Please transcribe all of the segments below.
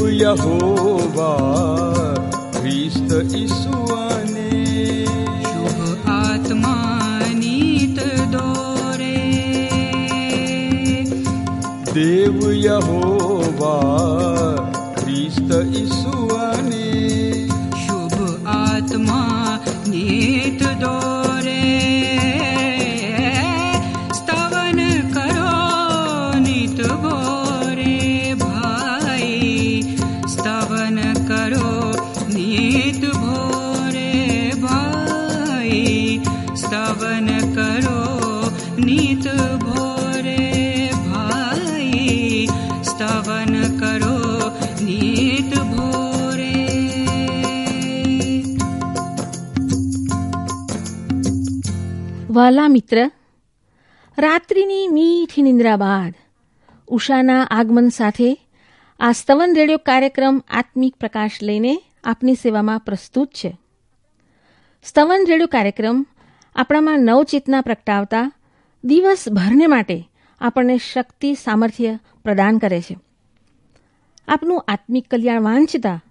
ಕೃಪೆಯು ಯಹೋವಾ ಕ್ರಿಸ್ತ ಇಸುವನೆ ಶುಭ ಆತ್ಮಾನೀತ ದೋರೆ ದೇವ ಯಹೋವಾ વાલા મિત્ર, રાત્રિની મીઠી નિંદ્રા બાદ ઉષાના આગમન સાથે આ સ્તવન રેડિયો કાર્યક્રમ આત્મિક પ્રકાશ લઈને આપની સેવામાં પ્રસ્તુત છે. સ્તવન રેડિયો કાર્યક્રમ આપણામાં નવચેતના પ્રગટાવતા દિવસભરને માટે આપણને શક્તિ સામર્થ્ય પ્રદાન કરે છે. આપનું આત્મિક કલ્યાણ વાંચતા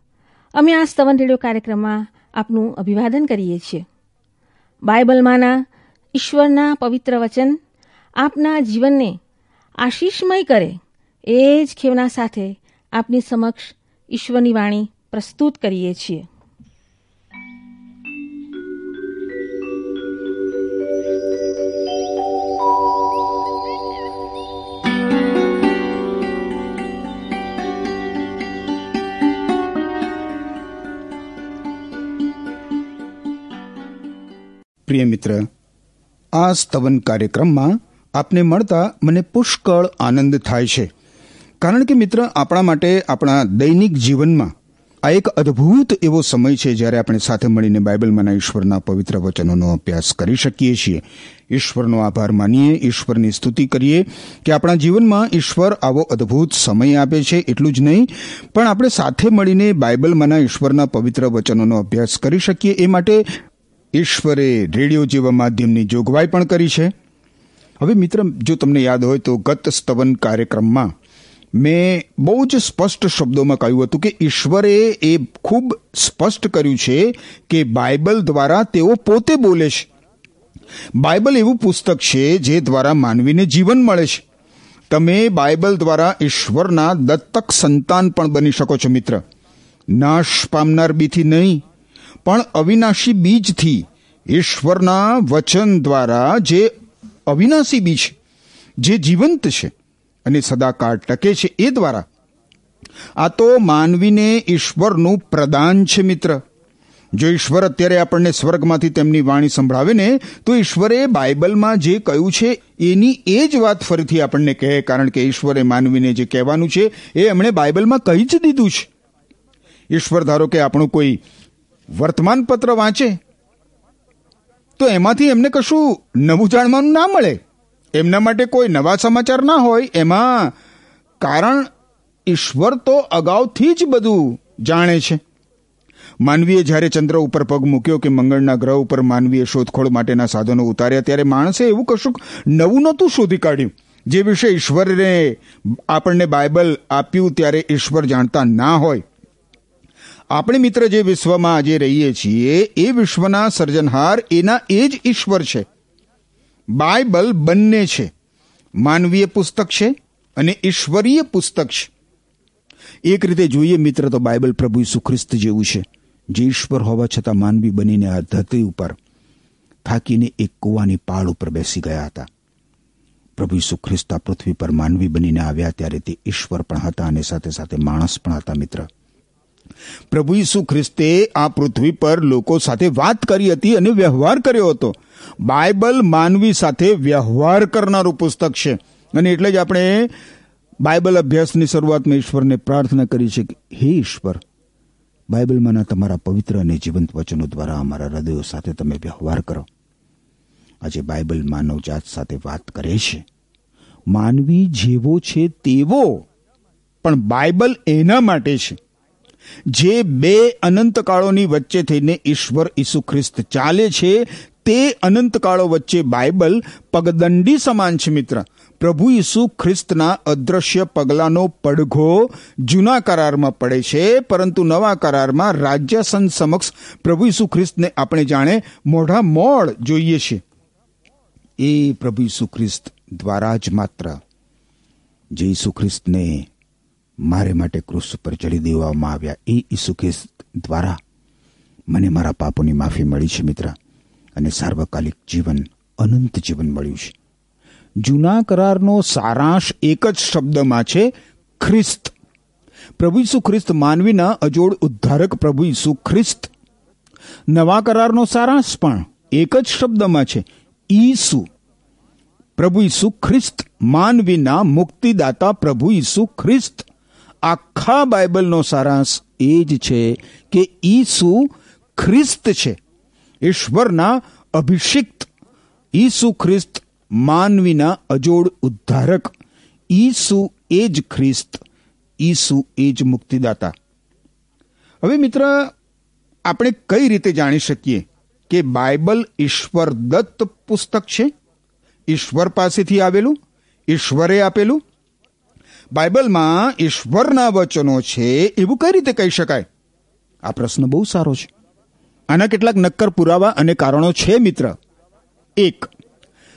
અમે આ સ્તવન રેડિયો કાર્યક્રમમાં આપનું અભિવાદન કરીએ છીએ. બાઇબલમાંના ઈશ્વરના પવિત્ર વચન આપના જીવનને આશીષમય કરે, એ જ ખેવના સાથે આપની સમક્ષ ઈશ્વરની વાણી પ્રસ્તુત કરીએ છીએ. પ્રિય મિત્ર આ સ્તવન કાર્યક્રમમાં આપને મળતા મને પુષ્કળ આનંદ થાય છે. કારણ કે મિત્ર, આપણા માટે આપણા દૈનિક જીવનમાં આ એક અદ્ભુત એવો સમય છે જ્યારે આપણે સાથે મળીને બાઇબલમાંના ઈશ્વરના પવિત્ર વચનોનો અભ્યાસ કરી શકીએ છીએ. ઈશ્વરનો આભાર માનીએ, ઈશ્વરની સ્તુતિ કરીએ કે આપણા જીવનમાં ઈશ્વર આવો અદ્ભુત સમય આપે છે, એટલું જ નહીં, પણ આપણે સાથે મળીને બાઇબલમાંના ઈશ્વરના પવિત્ર વચનોનો અભ્યાસ કરી શકીએ એ માટે ઈશ્વરે રેડિયો જેવા માધ્યમની જોગવાઈ પણ કરી છે. હવે મિત્ર, જો તમને યાદ હોય તો ગત સ્તવન કાર્યક્રમમાં મેં બહુ જ સ્પષ્ટ શબ્દોમાં કહ્યું હતું કે ઈશ્વરે એ ખૂબ સ્પષ્ટ કર્યું છે કે બાઇબલ દ્વારા તેઓ પોતે બોલે છે. બાઇબલ એવું પુસ્તક છે જે દ્વારા માનવીને જીવન મળે છે. તમે બાઇબલ દ્વારા ઈશ્વરના દત્તક સંતાન પણ બની શકો છો મિત્ર. નાશ પામનાર બીથી નહીં. પણ અવિનાશી બીજથી ઈશ્વરના વચન દ્વારા જે અવિનાશી બીજ જે જીવંત છે અને સદાકાળ ટકે છે એ દ્વારા, આ તો માનવીને ઈશ્વરનું પ્રદાન છે મિત્ર. જો ઈશ્વર અત્યારે આપણને સ્વર્ગમાંથી તેમની વાણી સંભળાવે ને, તો ઈશ્વરે બાઇબલમાં જે કહ્યું છે એની એ જ વાત ફરીથી આપણને કહે, કારણ કે ઈશ્વરે માનવીને જે કહેવાનું છે એ એમણે બાઇબલમાં કહી જ દીધું છે. ઈશ્વર ધારો કે આપણું કોઈ વર્તમાનપત્ર વાંચે, તો એમાંથી એમને કશું નવું જાણવાનું ના મળે. એમના માટે કોઈ નવા સમાચાર ના હોય, એમાં કારણ ઈશ્વર તો અગાઉથી જ બધું જાણે છે. માનવીએ જ્યારે ચંદ્ર ઉપર પગ મૂક્યો કે મંગળના ગ્રહ ઉપર માનવીએ શોધખોળ માટેના સાધનો ઉતાર્યા, ત્યારે માણસે એવું કશુંક નવું નહોતું શોધી કાઢ્યું. જે વિશે ઈશ્વરે આપણને બાઇબલ આપ્યું ત્યારે ઈશ્વર જાણતા ના હોય. આપણે મિત્ર જે વિશ્વમાં આજે રહીએ છીએ, એ વિશ્વના સર્જનહાર એના એ જ ઈશ્વર છે. બાઇબલ બંને છે. માનવીય પુસ્તક છે અને ઈશ્વરીય પુસ્તક છે. એક રીતે જોઈએ મિત્ર, તો બાઇબલ પ્રભુ ઈસુ ખ્રિસ્ત જેવું છે. જે ઈશ્વર હોવા છતાં માનવી બનીને આ ધરતી ઉપર થાકીને એક કૂવાની પાળ ઉપર બેસી ગયા હતા. પ્રભુ ઈસુ ખ્રિસ્ત આ પૃથ્વી પર માનવી બનીને આવ્યા ત્યારે તે ઈશ્વર પણ હતા અને સાથે સાથે માણસ પણ હતા મિત્ર. પ્રભુ ઈસુ ખ્રિસ્તે આ પૃથ્વી પર લોકો સાથે વાત કરી હતી અને વ્યવહાર કર્યો હતો. બાઇબલ માનવી સાથે વ્યવહાર કરનારું પુસ્તક છે. અને એટલે જ આપણે બાઇબલ અભ્યાસની શરૂઆતમાં ઈશ્વરને પ્રાર્થના કરી છે કે, હે ઈશ્વર બાઇબલમાંના તમારા પવિત્ર અને જીવંત વચનો દ્વારા અમારા હૃદયો સાથે તમે વ્યવહાર કરો. આજે બાઇબલ માનવજાત સાથે વાત કરે છે. માનવી જેવો છે તેવો, પણ બાઇબલ એના માટે છે. જે બે અનંતકાળોની વચ્ચે થઈને ઈશ્વર ઈસુ ખ્રિસ્ત ચાલે છે, તે અનંતકાળો વચ્ચે બાઇબલ પગદંડી સમાન છે મિત્ર. પ્રભુ ઈસુ ખ્રિસ્તના અદ્રશ્ય પગલાંનો પડઘો જૂના કરારમાં પડે છે, પરંતુ નવા કરારમાં રાજ્યસન સમક્ષ પ્રભુ ઈસુ ખ્રિસ્તને આપણે જાણે મોઢા મોડ જોઈએ છીએ એ પ્રભુ ઈસુ ખ્રિસ્ત દ્વારા જ માત્ર જે ઈસુ ખ્રિસ્તને મારે માટે ક્રુસ પર ચડી દેવામાં આવ્યા. એ ઈસુ ખ્રિસ્ત દ્વારા મને મારા પાપોની માફી મળી છે, મિત્ર. અને સાર્વકાલિક જીવન, અનંત જીવન મળ્યું છે. જૂના કરારનો સારાંશ એક જ શબ્દમાં છે, ખ્રિસ્ત. પ્રભુ ઈસુ ખ્રિસ્ત માનવીના અજોડ ઉદ્ધારક પ્રભુ ઈસુ ખ્રિસ્ત. નવા કરારનો સારાંશ પણ એક જ શબ્દમાં છે, ઈસુ. પ્રભુ ઈસુ ખ્રિસ્ત માનવીના મુક્તિદાતા પ્રભુ ઈસુ ખ્રિસ્ત. આખા બાઇબલનો સારાંશ એ જ છે કે ઈસુ ખ્રિસ્ત છે. ઈશ્વરના અભિષિક્ત. ઈસુ ખ્રિસ્ત માનવીના અજોડ ઉદ્ધારક. ઈસુ એ જ ખ્રિસ્ત. ઈસુ એ જ મુક્તિદાતા. હવે મિત્ર, આપણે કઈ રીતે જાણી શકીએ કે બાઇબલ ઈશ્વર દત્ત પુસ્તક છે? ઈશ્વર પાસેથી આવેલું? ઈશ્વરે આપેલું? બાઇબલમાં ઈશ્વરના વચનો છે, એવું કઈ રીતે કહી શકાય? આ પ્રશ્ન બહુ સારો છે. આના કેટલાક નક્કર પુરાવા અને કારણો છે, મિત્ર. એક,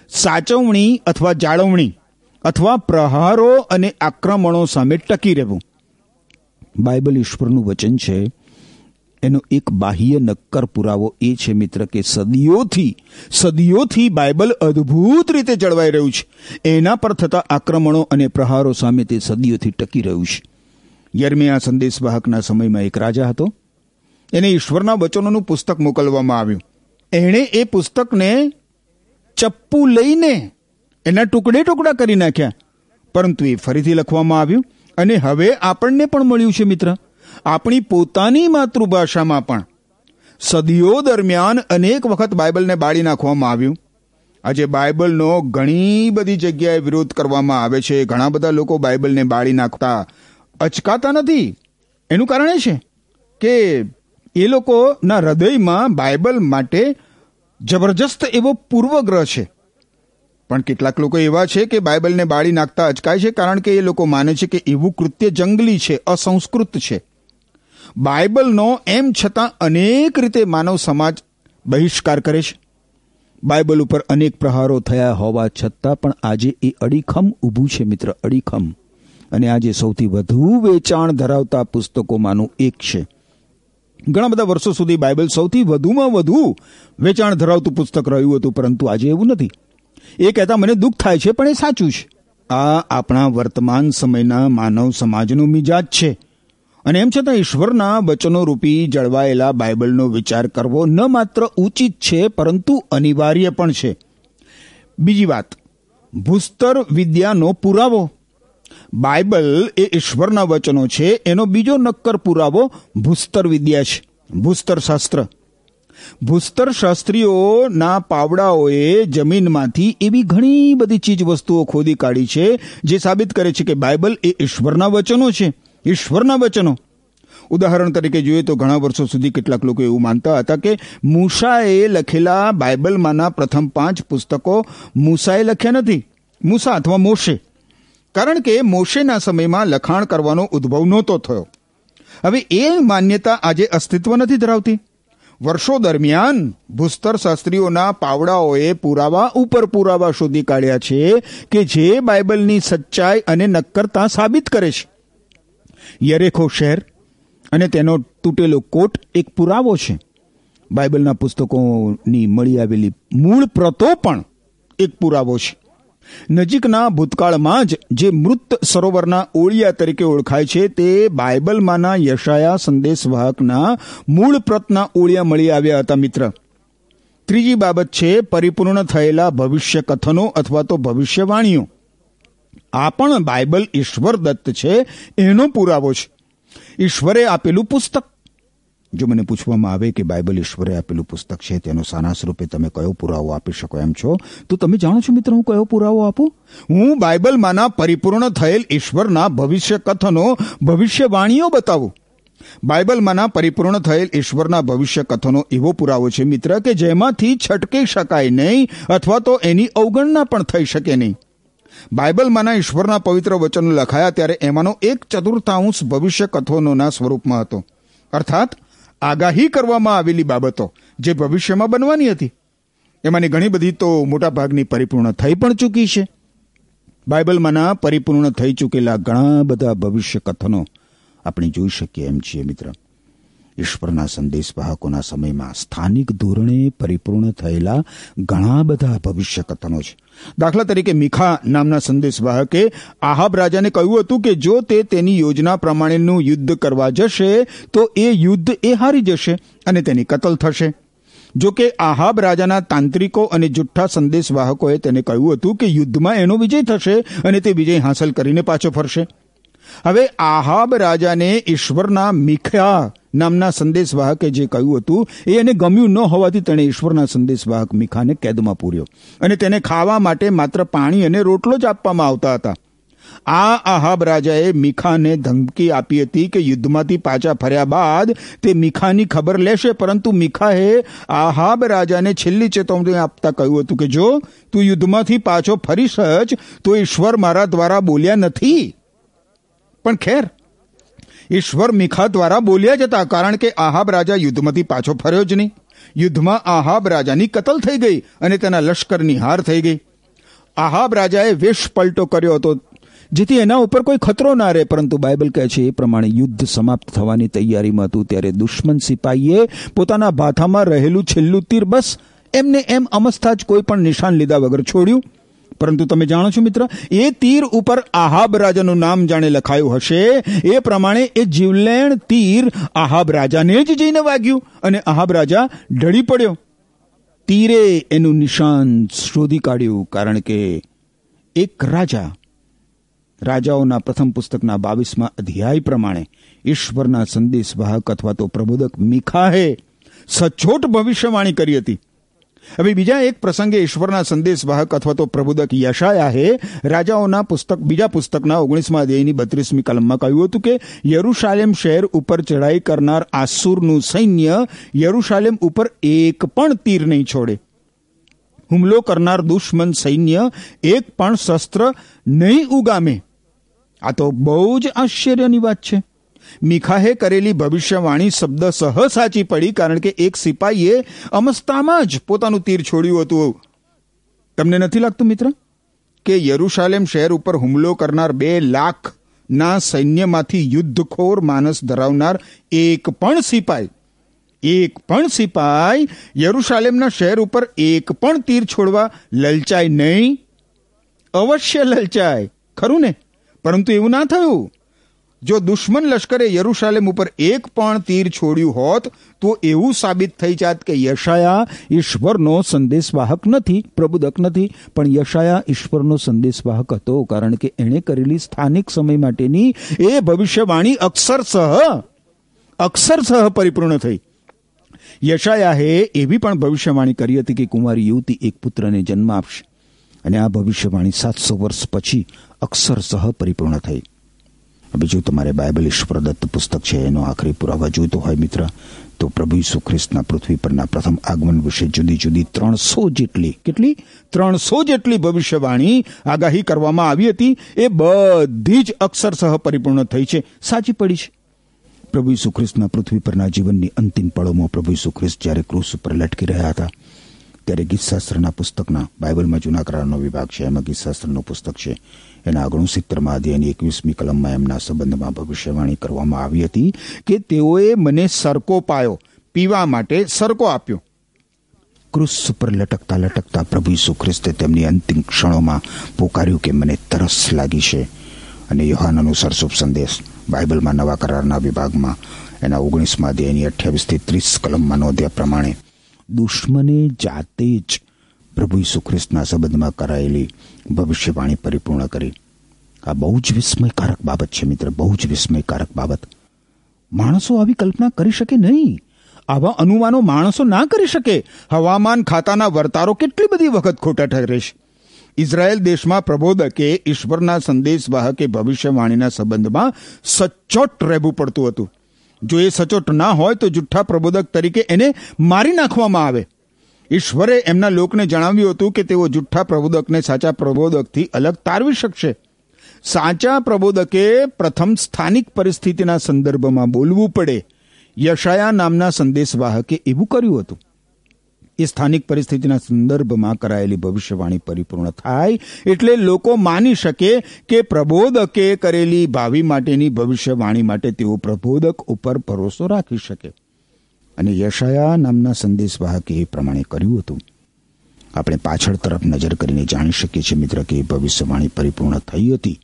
સાચવણી અથવા જાળવણી અથવા પ્રહારો અને આક્રમણો સામે ટકી રહેવું. બાઇબલ ઈશ્વરનું વચન છે એનો એક બાહ્ય નક્કર પુરાવો એ છે, મિત્ર, કે સદીઓથી સદીઓથી બાઇબલ અદ્ભુત રીતે જળવાઈ રહ્યું છે. એના પર થતા આક્રમણો અને પ્રહારો સામે તે સદીઓથી ટકી રહ્યું છે. યર્મિયા સંદેશવાહકના સમયમાં એક રાજા હતો. એને ઈશ્વરના વચનોનું પુસ્તક મોકલવામાં આવ્યું. એણે એ પુસ્તકને ચપ્પુ લઈને એના ટુકડે ટુકડા કરી નાખ્યા. પરંતુ એ ફરીથી લખવામાં આવ્યું. અને હવે આપણને પણ મળ્યું છે, મિત્ર. આપણી પોતાની માતૃભાષામાં પણ. સદીઓ દરમિયાન અનેક વખત બાઇબલને બાળી નાખવામાં આવ્યું. આજે બાઇબલનો ઘણી બધી જગ્યાએ વિરોધ કરવામાં આવે છે. ઘણા બધા લોકો બાઇબલને બાળી નાખતા અચકાતા નથી. એનું કારણ એ છે કે એ લોકોના હૃદયમાં બાઇબલ માટે જબરજસ્ત એવો પૂર્વગ્રહ છે. પણ કેટલાક લોકો એવા છે કે બાઇબલને બાળી નાખતા અચકાય છે કારણ કે એ લોકો માને છે કે એવું કૃત્ય જંગલી છે, અસંસ્કૃત છે. બાઇબલનો એમ છતાં અનેક રીતે માનવ સમાજ બહિષ્કાર કરે છે. બાઇબલ ઉપર અનેક પ્રહારો થયા હોવા છતાં પણ આજે એ અડીખમ ઊભું છે મિત્ર, અડીખમ. અને આજે સૌથી વધુ વેચાણ ધરાવતા પુસ્તકોમાંનું એક છે. ઘણા બધા વર્ષો સુધી બાઇબલ સૌથી વધુમાં વધુ વેચાણ ધરાવતું પુસ્તક રહ્યું હતું, પરંતુ આજે એવું નથી. એ કહેતા મને દુઃખ થાય છે, પણ એ સાચું છે. આ આપણા વર્તમાન સમયના માનવ સમાજનો મિજાજ છે. અને એમ છતાં ઈશ્વરના વચનો રૂપી જળવાયેલા બાઇબલનો વિચાર કરવો ન માત્ર ઉચિત છે, પરંતુ અનિવાર્ય પણ છે. બીજી વાત, ભૂસ્તર વિદ્યાનો પુરાવો. બાઇબલ એ ઈશ્વરના વચનો છે, એનો બીજો નક્કર પુરાવો ભૂસ્તર વિદ્યા છે, ભૂસ્તર શાસ્ત્ર. ભૂસ્તર શાસ્ત્રીઓના પાવડાઓએ જમીનમાંથી એવી ઘણી બધી ચીજ વસ્તુઓ ખોદી કાઢી છે, જે સાબિત કરે છે કે બાઇબલ એ ઈશ્વરના વચનો છે. ઈશ્વરના વચનો. ઉદાહરણ તરીકે જોઈએ તો ઘણા વર્ષો સુધી કેટલાક લોકો એવું માનતા હતા કે મૂસાએ લખેલા બાઇબલમાંના પ્રથમ પાંચ પુસ્તકો મૂસાએ લખ્યા નથી. મૂસા અથવા મોશે. કારણ કે મોશેના સમયમાં લખાણ કરવાનો ઉદ્ભવ નહોતો થયો. હવે એ માન્યતા આજે અસ્તિત્વ નથી ધરાવતી. વર્ષો દરમિયાન ભૂસ્તર શાસ્ત્રીઓના પાવડાઓએ પુરાવા ઉપર પુરાવા શોધી કાઢ્યા છે કે જે બાઇબલની સચ્ચાઈ અને નક્કરતા સાબિત કરે છે. યરેખો શહેર અને તેનો તૂટેલો કોટ એક પુરાવો છે. બાઇબલના પુસ્તકોની મળી આવેલી મૂળ પ્રતો પણ એક પુરાવો છે. નજીકના ભૂતકાળમાં જ જે મૃત સરોવરના ઓળિયા તરીકે ઓળખાય છે તે બાઇબલમાંના યશાયા સંદેશવાહકના મૂળ પ્રતના ઓળિયા મળી આવ્યા હતા મિત્ર. ત્રીજી બાબત છે પરિપૂર્ણ થયેલા ભવિષ્ય કથનો અથવા તો ભવિષ્યવાણીઓ. આ પણ બાઇબલ ઈશ્વર દત્ત છે, એનો પુરાવો છે. ઈશ્વરે આપેલું પુસ્તક. જો મને પૂછવામાં આવે કે બાઇબલ ઈશ્વરે આપેલું પુસ્તક છે, તેનો સાના સ્વરૂપે તમે કયો પુરાવો આપી શકો એમ છો, તો તમે જાણો છો મિત્ર, હું કયો પુરાવો આપું? હું બાઇબલમાંના પરિપૂર્ણ થયેલ ઈશ્વરના ભવિષ્ય કથનો ભવિષ્યવાણીઓ બતાવું. બાઇબલમાંના પરિપૂર્ણ થયેલ ઈશ્વરના ભવિષ્ય કથનો એવો પુરાવો છે મિત્ર કે જેમાંથી છટકી શકાય નહીં, અથવા તો એની અવગણના પણ થઈ શકે નહીં. બાઇબલમાંના ઈશ્વરના પવિત્ર વચનો લખાયા ત્યારે એમાંનો એક ચતુર્થાંશ ભવિષ્ય કથનોના સ્વરૂપમાં હતો. અર્થાત, આગાહી કરવામાં આવેલી બાબતો જે ભવિષ્યમાં બનવાની હતી. એમાંની ઘણી બધી તો મોટાભાગની પરિપૂર્ણ થઈ પણ ચૂકી છે. બાઇબલમાંના પરિપૂર્ણ થઈ ચૂકેલા ઘણા બધા ભવિષ્ય કથનો આપણે જોઈ શકીએ એમ છીએ મિત્ર. ઈશ્વરના સંદેશવાહકોના સમયમાં સ્થાનિક ધોરણે પરિપૂર્ણ થયેલા ઘણા બધા ભવિષ્ય કથનો છે. દાખલા તરીકે મીખા નામના સંદેશવાહકે આહાબ રાજાને કહ્યું હતું કે જો તે તેની યોજના પ્રમાણેનું યુદ્ધ કરવા જશે, તો એ યુદ્ધ એ હારી જશે અને તેની કતલ થશે. જો કે આહાબ રાજાના તાંત્રિકો અને જુઠ્ઠા સંદેશવાહકોએ તેને કહ્યું હતું કે યુદ્ધમાં એનો વિજય થશે અને તે વિજય હાંસલ કરીને પાછો ફરશે. હવે આહાબ રાજાને ઈશ્વરના મીખ્યા નામના સંદેશવાહકે જે કહ્યું હતું, એ એને ગમ્યું ન હોવાથી તેણે ઈશ્વરના સંદેશવાહક મીખાને કેદમાં પૂર્યો અને તેને ખાવા માટે માત્ર પાણી અને રોટલો જ આપવામાં આવતા હતા. આ આહાબ રાજાએ મીખાને ધમકી આપી હતી કે યુદ્ધમાંથી પાછા ફર્યા બાદ તે મીખાની ખબર લેશે, પરંતુ મીખાએ આહાબ રાજાને છેલ્લી ચેતવણી આપતા કહ્યું હતું કે, જો તું યુદ્ધમાંથી પાછો ફરીશ જ, તો ઈશ્વર મારા દ્વારા બોલ્યા નથી. પણ ખેર ઈશ્વર મિખા દ્વારા બોલ્યા જ હતા કારણ કે આહાબ રાજા યુદ્ધમાંથી પાછો ફર્યો જ નહીં. યુદ્ધમાં આહાબ રાજાની કતલ થઈ ગઈ અને તેના લશ્કરની હાર થઈ ગઈ. આહાબ રાજાએ વેશ પલટો કર્યો હતો, જેથી એના ઉપર કોઈ ખતરો ના રહે, પરંતુ બાઇબલ કહે છે, એ પ્રમાણે યુદ્ધ સમાપ્ત થવાની તૈયારીમાં હતું, ત્યારે દુશ્મન સિપાહીએ પોતાના ભાથામાં રહેલું છેલ્લું તીર બસ એમને એમ અમસ્તા જ કોઈ પણ નિશાન લીધા વગર છોડ્યું. પરંતુ તમે જાણો છો મિત્ર, એ તીર ઉપર આહાબ રાજાનું નામ જાણે લખાયું હશે. એ પ્રમાણે એ જીવલેણ તીર આહાબ રાજાને જ જઈને વાગ્યું અને આહાબ રાજા ઢળી પડ્યો. તીરે એનું નિશાન શોધી કાઢ્યું કારણ કે એક રાજા, રાજાઓના પ્રથમ પુસ્તકના બાવીસમાં અધ્યાય પ્રમાણે ઈશ્વરના સંદેશવાહક અથવા તો પ્રબોધક મીખાહે સચોટ ભવિષ્યવાણી કરી હતી. હવે બીજા એક પ્રસંગે ઈશ્વરના સંદેશવાહક અથવા તો પ્રબોધક યશાયાહે રાજાઓના પુસ્તક, બીજા પુસ્તકના ઓગણીસમાં અધ્યાયની બત્રીસમી કલમમાં કહ્યું હતું કે, યરુશાલેમ શહેર ઉપર ચઢાઈ કરનાર આસુરનું સૈન્ય યરુશાલેમ ઉપર એક પણ તીર નહીં છોડે. હુમલો કરનાર દુશ્મન સૈન્ય એક પણ શસ્ત્ર નહીં ઉગામે. આ તો બહુ જ આશ્ચર્યની વાત છે. મીખાહે કરેલી ભવિષ્યવાણી શબ્દ સહ સાચી પડી કારણ કે એક સિપાહીએ અમસ્તામાં જ પોતાનું તીર છોડ્યું હતું. તમને નથી લાગતું મિત્ર? કે યરુશાલેમ શહેર ઉપર હુમલો કરનાર બે લાખ ના સૈન્યમાંથી યુદ્ધખોર માનસ ધરાવનાર એક પણ સિપાઈ એક પણ સિપાઈ યરુશાલેમના શહેર ઉપર એક પણ તીર છોડવા લલચાય નહીં? અવશ્ય લલચાય, ખરું ને? પરંતુ એવું ના થયું. જો દુશ્મન લશ્કરે યરુશાલેમ ઉપર એક પણ તીર છોડ્યું હોત, તો એવું સાબિત થઈ જાત કે યશાયા ઈશ્વરનો સંદેશવાહક નથી પ્રબુદક નથી. પણ યશાયા ઈશ્વરનો સંદેશવાહક હતો, કારણ કે એણે કરેલી સ્થાનિક સમય માટેની એ ભવિષ્યવાણી અક્ષરસહ અક્ષરસહ પરિપૂર્ણ થઈ. યશાયાએ એવી પણ ભવિષ્યવાણી કરી હતી કે કુંવારી યુવતી એક પુત્રને જન્મ આપશે. અને આ ભવિષ્યવાણી સાતસો વર્ષ પછી અક્ષરસહ પરિપૂર્ણ થઈ. બીજું તમારે બાઇબલ ઈશ્વરદત્ત પુસ્તક છે, એનો આખરી પુરાવા જોઈતો હોય મિત્ર, તો પ્રભુ ઈસુ ખ્રિસ્તના પૃથ્વી પરના પ્રથમ આગમન વિશે જુદી જુદી ત્રણસો જેટલી, કેટલી? ત્રણસો જેટલી ભવિષ્યવાણી આગાહી કરવામાં આવી હતી. એ બધી જ અક્ષરસહ પરિપૂર્ણ થઈ છે. સાચી પડી છે. પ્રભુ ઈસુ ખ્રિસ્તના પૃથ્વી પરના જીવનની અંતિમ પળોમાં પ્રભુ ઈસુ ખ્રિસ્ત જ્યારે ક્રુસ ઉપર લટકી રહ્યા હતા ત્યારે ગીતશાસ્ત્રના પુસ્તકના બાઇબલમાં જૂના કરારનો વિભાગ છે. એમાં ગીતશાસ્ત્રનું પુસ્તક છે. એના ઓગણસિત્તરમાં અધ્યાયની એકવીસમી કલમમાં એમના સંબંધમાં ભવિષ્યવાણી કરવામાં આવી હતી કે તેઓએ મને સરકો પાયો, પીવા માટે સરકો આપ્યો. ક્રુસ ઉપર લટકતા લટકતા પ્રભુ ઈસુ ખ્રિસ્તે તેમની અંતિમ ક્ષણોમાં પોકાર્યું કે મને તરસ લાગી છે. અને યુહાન અનુસાર શુભ સંદેશ બાઇબલમાં નવા કરારના વિભાગમાં એના ઓગણીસમાં અધ્યાયની અઠ્યાવીસથી ત્રીસ કલમમાં નોંધ્યા પ્રમાણે દુશ્મને જાતે જ પ્રભુ ઈસુ ખ્રિસ્તના સંબંધમાં કરાયેલી ભવિષ્યવાણી પરિપૂર્ણ કરી. આ બહુ જ વિસ્મયકારક બાબત છે મિત્ર, બહુ જ વિસ્મયકારક બાબત. માણસો આવી કલ્પના કરી શકે નહીં. આવા અનુમાનો માણસો ના કરી શકે. હવામાન ખાતાના વર્તારો કેટલી બધી વખત ખોટા ઠરે છે ઇઝરાયેલ દેશમાં પ્રબોધકે ઈશ્વરના સંદેશવાહકે ભવિષ્યવાણીના સંબંધમાં સચોટ રહેવું પડતું હતું. જો એ સચોટ ના હોય તો જુઠ્ઠા પ્રબોધક તરીકે એને મારી નાખવામાં આવે. ઈશ્વરે એમના લોકને જણાવ્યું હતું કે તેઓ જુઠ્ઠા પ્રબોધકને સાચા પ્રબોધકથી અલગ તારવી શકશે. સાચા પ્રબોધકે પ્રથમ સ્થાનિક પરિસ્થિતિના સંદર્ભમાં બોલવું પડે. યશાયા નામના સંદેશવાહકે એવું કર્યું હતું. એ સ્થાનિક પરિસ્થિતિના સંદર્ભમાં કરાયેલી ભવિષ્યવાણી પરિપૂર્ણ થાય એટલે લોકો માની શકે કે પ્રબોધકે કરેલી ભાવિ માટેની ભવિષ્યવાણી માટે તેઓ પ્રબોધક ઉપર ભરોસો રાખી શકે. અને યશાયા નામના સંદેશવાહકે એ પ્રમાણે કર્યું હતું. આપણે પાછળ તરફ નજર કરીને જાણી શકીએ છીએ મિત્ર કે ભવિષ્યવાણી પરિપૂર્ણ થઈ હતી.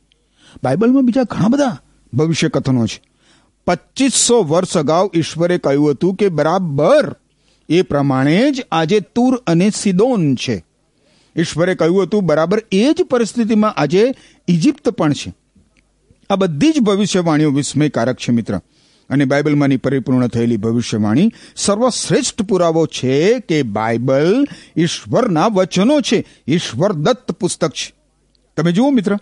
બાઇબલમાં બીજા ઘણા બધા ભવિષ્ય કથનો છે. પચીસો વર્ષ અગાઉ ઈશ્વરે કહ્યું હતું કે બરાબર એ પ્રમાણે જ આજે તુર અને સિદોન છે. ઈશ્વરે કહ્યું હતું, બરાબર એ જ પરિસ્થિતિમાં આજે ઇજિપ્ત પણ છે. આ બધી જ ભવિષ્યવાણીઓ વિસ્મયકારક છે, મિત્ર. અને બાઇબલમાંની પરિપૂર્ણ થયેલી ભવિષ્યવાણી સર્વશ્રેષ્ઠ પુરાવો છે કે બાઇબલ ઈશ્વરના વચનો છે. ઈશ્વર દત્ત પુસ્તક છે. તમે જુઓ, મિત્ર.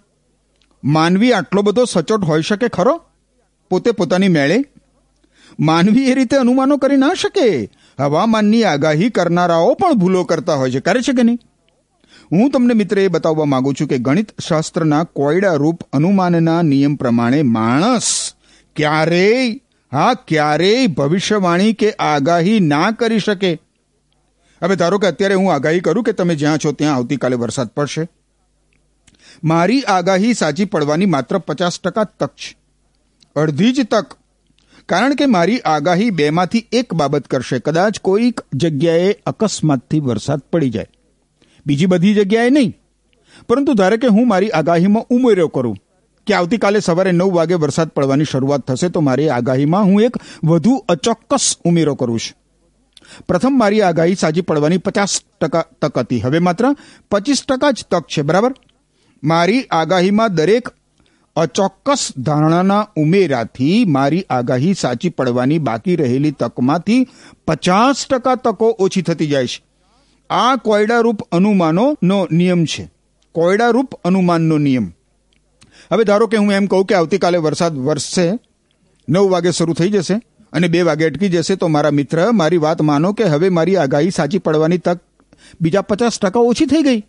માનવી આટલો બધો સચોટ હોઈ શકે ખરો? પોતે પોતાની મેળે? માનવી એ રીતે અનુમાનો કરી ના શકે? હવામાનની આગાહી કરનારાઓ પણ ભૂલો કરતા હોય છે. કરે છે કે નહીં? હું તમને મિત્ર એ બતાવવા માંગુ છું કે ગણિત શાસ્ત્રના કોયડા રૂપ અનુમાનના નિયમ પ્રમાણે માણસ ક્યારેય, હા, ક્યારેય ભવિષ્યવાણી કે આગાહી ના કરી શકે. હવે ધારો કે અત્યારે હું આગાહી કરું કે તમે જ્યાં છો ત્યાં આવતીકાલે વરસાદ પડશે. મારી આગાહી સાચી પડવાની માત્ર પચાસ ટકા તક છે. અડધી જ તક કારણ કે મારી આગાહી બેમાંથી એક બાબત કરશે. કદાચ કોઈક જગ્યાએ અકસ્માતથી વરસાદ પડી જાય. બીજી બધી જગ્યાએ નહીં. પરંતુ ધારે કે હું મારી આગાહીમાં ઉમેર્યો કરું. કે આવતીકાલે સવારે નવ વાગે વરસાદ પડવાની શરૂઆત થશે તો મારી આગાહીમાં હું એક વધુ અચોક્કસ ઉમેરો કરું છું. પ્રથમ મારી આગાહી સાજી પડવાની પચાસ ટકા તક હતી. હવે માત્ર પચીસ ટકા જ તક છે. બરાબર? મારી આગાહીમાં દરેક અચોક્કસ ધારણાના ઉમેરાથી મારી આગાહી સાચી પડવાની બાકી રહેલી તકમાંથી પચાસ ટકા તકો ઓછી થતી જાય છે. આ કોયડારૂપ અનુમાનોનો નિયમ છે. કોયડારૂપ અનુમાનનો નિયમ. હવે ધારો કે હું એમ કહું કે આવતીકાલે વરસાદ વરસશે, નવ વાગે શરૂ થઈ જશે અને બે વાગે અટકી જશે, તો મારા મિત્ર મારી વાત માનો કે હવે મારી આગાહી સાચી પડવાની તક બીજા પચાસ ટકા ઓછી થઈ ગઈ.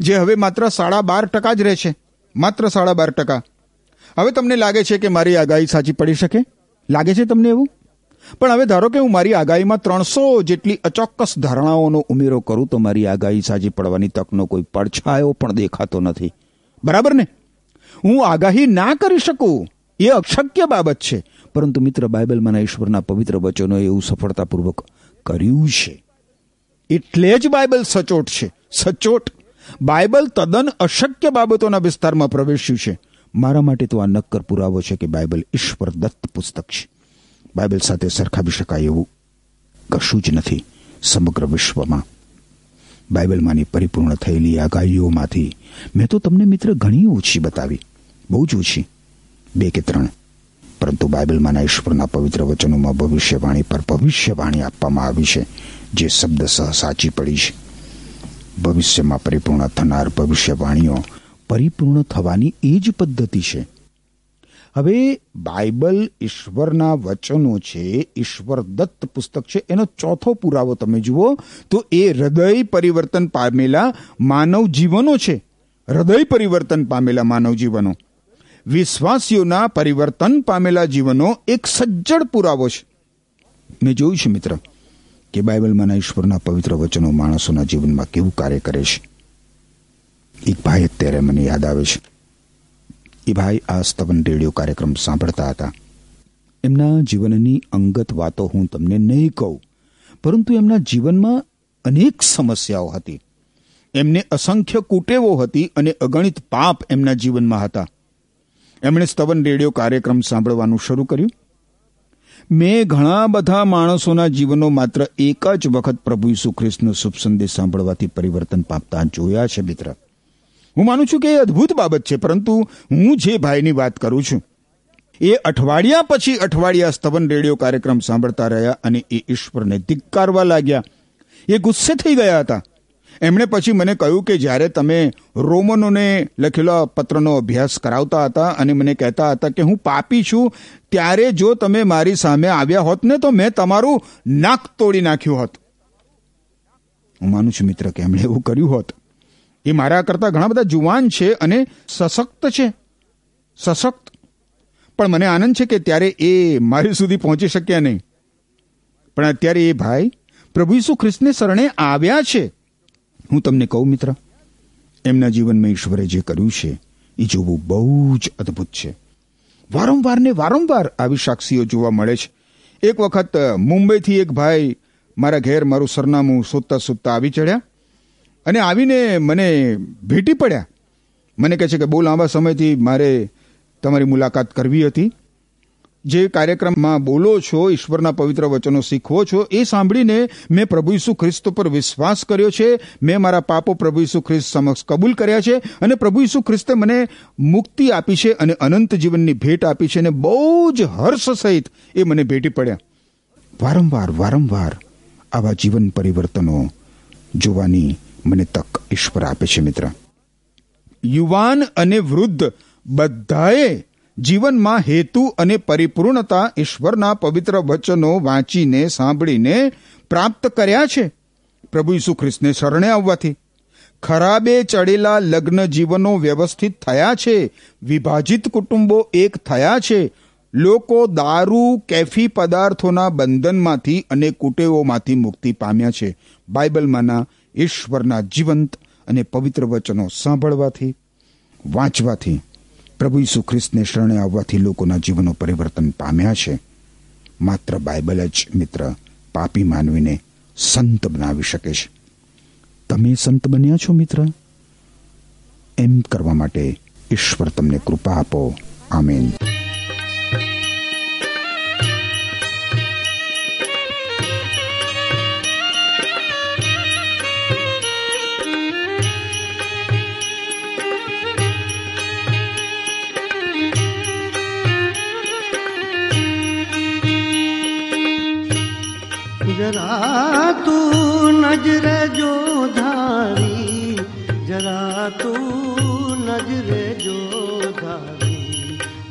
જે હવે માત્ર સાડા બાર ટકા જ રહેશે. માત્ર સાડા બાર ટકા. હવે તમને લાગે છે કે મારી આગાહી સાચી પડી શકે? લાગે છે તમને એવું? પણ હવે ધારો કે હું મારી આગાહીમાં ત્રણસો જેટલી અચોક્કસ ધારણાઓનો ઉમેરો કરું તો મારી આગાહી સાચી પડવાની તકનો કોઈ પડછાયો પણ દેખાતો નથી. બરાબર ને? હું આગાહી ના કરી શકું, એ અશક્ય બાબત છે. પરંતુ મિત્ર, બાઇબલમાંના ઈશ્વરના પવિત્ર વચનો એવું સફળતાપૂર્વક કર્યું છે. એટલે જ બાઇબલ સચોટ છે. સચોટ બાઇબલ તદ્દન અશક્ય બાબતોના વિસ્તારમાં પ્રવેશ્યું છે. મારા માટે તો આ નક્કર પુરાવો છે કે બાઇબલ ઈશ્વર દત્ત પુસ્તક છે. બાઇબલ સાથે સરખાવી શકાય એવું કશું જ નથી સમગ્ર વિશ્વમાં. બાઇબલમાંની પરિપૂર્ણ થયેલી આગાહીઓમાંથી મેં તો તમને મિત્ર ઘણી ઓછી બતાવી. બહુ જ ઓછી. બે કે ત્રણ. પરંતુ બાઇબલમાંના ઈશ્વરના પવિત્ર વચનોમાં ભવિષ્યવાણી પર ભવિષ્યવાણી આપવામાં આવી છે. જે શબ્દ સહ સાચી પડી છે. ભવિષ્યમાં પરિપૂર્ણ થનાર ભવિષ્યવાણીઓ પરિપૂર્ણ થવાની એ જ પદ્ધતિ છે. હવે બાઇબલ ઈશ્વરના વચનો છે, ઈશ્વર દત્ત પુસ્તક છે, એનો ચોથો પુરાવો તમે જુઓ તો એ હૃદય પરિવર્તન પામેલા માનવ જીવનો છે. હૃદય પરિવર્તન પામેલા માનવ જીવનો. વિશ્વાસીઓના પરિવર્તન પામેલા જીવનો એક સજ્જડ પુરાવો છે. મેં જોયું છે મિત્ર. કે બાઇબલમાંના ઈશ્વરના પવિત્ર વચનો માણસોના જીવનમાં કેવું કાર્ય કરે છે? એક ભાઈ અત્યારે મને યાદ આવે છે. એ ભાઈ આ સ્તવન રેડિયો કાર્યક્રમ સાંભળતા હતા. એમના જીવનની અંગત વાતો હું તમને નહીં કહું, પરંતુ એમના જીવનમાં અનેક સમસ્યાઓ હતી. એમને અસંખ્ય કુટેવો હતી અને અગણિત પાપ એમના જીવનમાં હતા. એમણે સ્તવન રેડિયો કાર્યક્રમ સાંભળવાનું શરૂ કર્યું. મેં ઘણા બધા માણસોના જીવનો માત્ર એક જ વખત પ્રભુ ઈસુ ખ્રિસ્તનો શુભ સંદેશ સાંભળવાથી પરિવર્તન પામતા જોયા છે, મિત્ર. હું માનું છું કે એ અદ્ભુત બાબત છે, પરંતુ હું જે ભાઈની વાત કરું છું, એ અઠવાડિયા પછી અઠવાડિયા સ્તવન રેડિયો કાર્યક્રમ સાંભળતા રહ્યા અને એ ઈશ્વરને ધિક્કારવા લાગ્યા. એ ગુસ્સે થઈ ગયા હતા. એમણે પછી મને કહ્યું કે જ્યારે તમે રોમનોને લખેલા પત્રનો અભ્યાસ કરાવતા હતા અને મને કહેતા હતા કે હું પાપી છું, ત્યારે જો તમે મારી સામે આવ્યા હોત ને તો મેં તમારું નાક તોડી નાખ્યું હોત. હું માનું છું મિત્ર કે એમણે એવું કર્યું હોત. એ મારા કરતા ઘણા બધા જુવાન છે અને સશક્ત છે. સશક્ત. પણ મને આનંદ છે કે ત્યારે એ મારી સુધી પહોંચી શક્યા નહીં. પણ અત્યારે એ ભાઈ પ્રભુ ઈસુ ખ્રિસ્તને શરણે આવ્યા છે. હું તમને કહું, મિત્ર, એમના જીવનમાં ઈશ્વરે જે કર્યું છે, એ જોવું બહુ જ અદ્ભુત છે. વારંવાર ને વારંવાર આવી સાક્ષીઓ જોવા મળે છે. એક વખત મુંબઈથી એક ભાઈ મારા ઘેર મારું સરનામું શોધતા શોધતા આવી ચડ્યા અને આવીને મને ભેટી પડ્યા. મને કહે છે કે બહુ લાંબા સમયથી મારે તમારી મુલાકાત કરવી હતી. જે કાર્યક્રમમાં બોલો છો, ઈશ્વરના પવિત્ર વચનો શીખવો છો, એ સાંભળીને મેં પ્રભુ ઈસુ ખ્રિસ્ત પર વિશ્વાસ કર્યો છે. મેં મારા પાપો પ્રભુ ઈસુ ખ્રિસ્ત સમક્ષ કબૂલ કર્યા છે અને પ્રભુ ઈસુ ખ્રિસ્તે મને મુક્તિ આપી છે અને અનંત જીવનની ભેટ આપી છે અને બહુ જ હર્ષ સહિત એ મને ભેટી પડ્યા. વારંવાર વારંવાર આવા જીવન પરિવર્તનો જોવાની મને તક ઈશ્વર આપે છે મિત્ર. યુવાન અને વૃદ્ધ બધાએ જીવનમાં હેતુ અને પરિપૂર્ણતા ઈશ્વરના પવિત્ર વચનો વાંચીને, સાંભળીને પ્રાપ્ત કર્યા છે. પ્રભુ ઈસુ ખ્રિસ્તને શરણે આવવાથી. ખરાબે ચડેલા લગ્ન જીવનો વ્યવસ્થિત થયા છે. વિભાજિત કુટુંબો એક થયા છે. લોકો દારૂ, કેફી પદાર્થોના બંધનમાંથી અને કુટેવોમાંથી મુક્તિ પામ્યા છે. બાઇબલમાંના ઈશ્વરના જીવંત અને પવિત્ર વચનો સાંભળવાથી, વાંચવાથી. પ્રભુ ઈસુ ખ્રિસ્તને શરણે આવવાથી લોકોના જીવનો પરિવર્તન પામ્યા છે. માત્ર બાઇબલ જ મિત્ર પાપી માનવીને સંત બનાવી શકે છે. તમે સંત બન્યા છો મિત્ર? એમ કરવા માટે ઈશ્વર તમને કૃપા આપો. આમીન. जरा तू नज़र जो धारी, जरा तू नज़र जो धारी,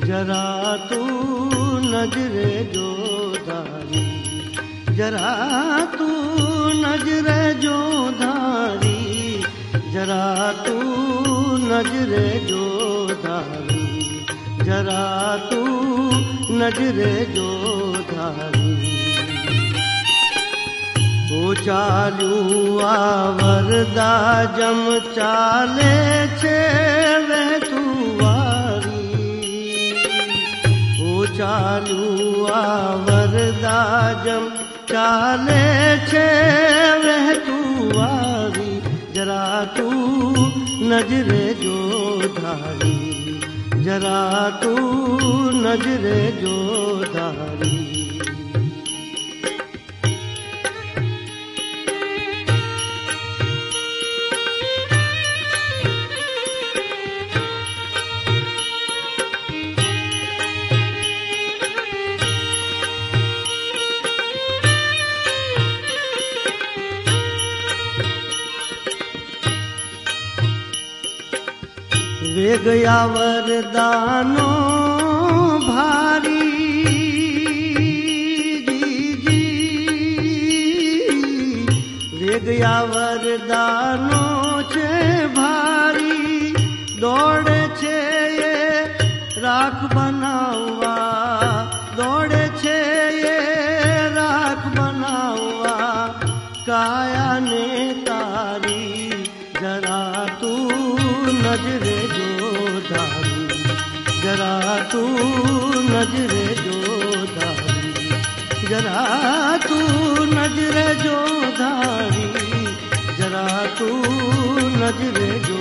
जरा तू नज़र जो धारी, जरा तू नज़र जो धारी, जरा तू नज़र जो धारी, जरा तू नज़र जो धारी। ઓ ચાલ્યું આ વરદા જમ ચાલે છે વહેતું વારી ઓ ચાલ્યું આ વરદા જમ ચાલે છે વહેતું વારી જરા તું નજરે જો ધારી, જરા તું નજરે જો ધારી. વેગયા વરદાનો ભારી વેગયા વરદાનો છે ભારી દોડે છે રાખ બનાવવા તું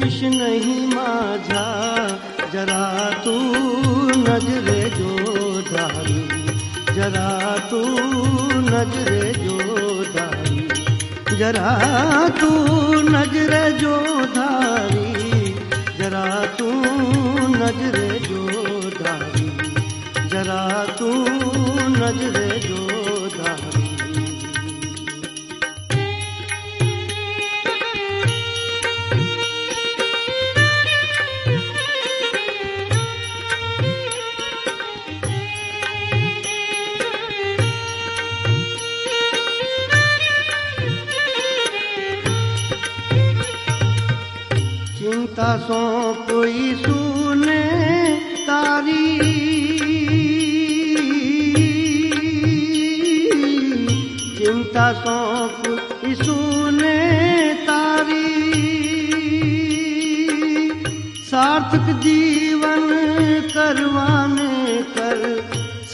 मुकिश नहीं माझा, जरा तू नजरे जो धारी, जरा तू नजरे जो धारी, जरा तू नजरे जो धारी, जरा तू नजरे जो धारी, जरा तू नजरे કોઈ સુને તારી. ચિંતા સોંપ ઈસુને તારી. સાર્થક જીવન કરવાને કર,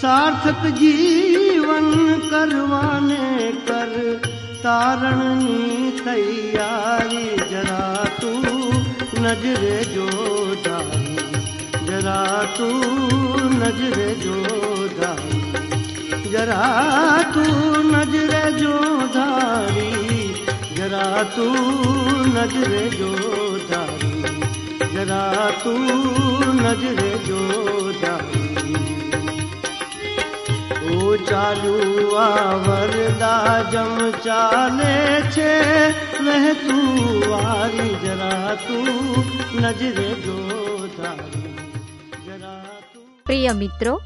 સાર્થક જીવન કરવાને કર. તારણની તૈયારી જરા નજરે જો ધારી જરા તું નજરે જો ધારી જરા તું નજરે જો ધારી જરા તું નજરે જો ધારી જરા તું નજરે જો ધારી ચાલુ વરદા જમ ચાલે છે. વહેતું વારી જરા તું નજરે જો તું. પ્રિય મિત્રો,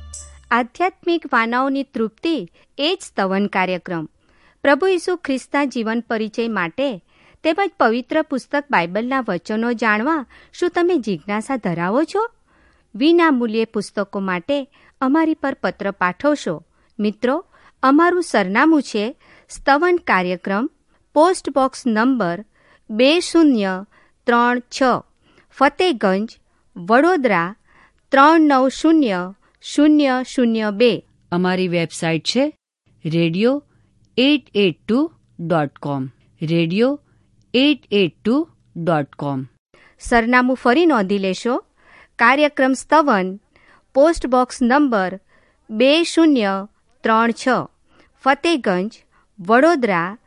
આધ્યાત્મિક વાનાઓની તૃપ્તિ એ જ સ્તવન કાર્યક્રમ. પ્રભુ ઈસુ ખ્રિસ્તના જીવન પરિચય માટે તેમજ પવિત્ર પુસ્તક બાઇબલના વચનો જાણવા શું તમે જિજ્ઞાસા ધરાવો છો? વિના મૂલ્યે પુસ્તકો માટે અમારી પર પત્ર પાઠવશો. મિત્રો અમારું સરનામું છે સ્તવન કાર્યક્રમ પોસ્ટ બોક્સ નંબર બે શૂન્ય ત્રણ છ ફતેગંજ વડોદરા ત્રણ નવ શૂન્ય શૂન્ય શૂન્ય બે. અમારી વેબસાઇટ છે radio at at two dot com radio at at two dot com. સરનામું ફરી નોંધી લેશો. કાર્યક્રમ સ્તવન પોસ્ટ બોક્સ નંબર બે શૂન્ય ત્રણ છ. ફતેગંજ વડોદરા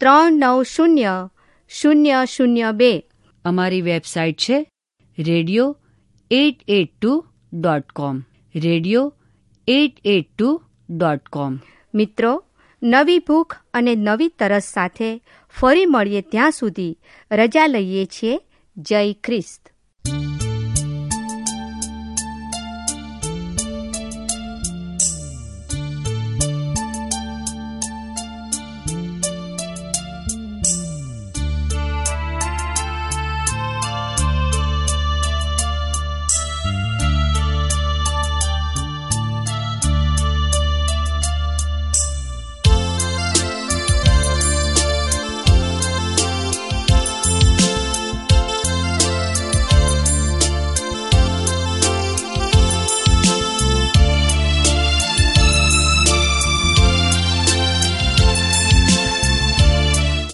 ત્રણ નવ શૂન્ય શૂન્ય શૂન્ય બે. અમારી વેબસાઇટ છે radio at at two dot com. Radio at at two dot com. મિત્રો નવી ભૂખ અને નવી તરસ સાથે ફરી મળીએ ત્યાં સુધી. રજા લઈએ છીએ. જય ખ્રિસ્ત.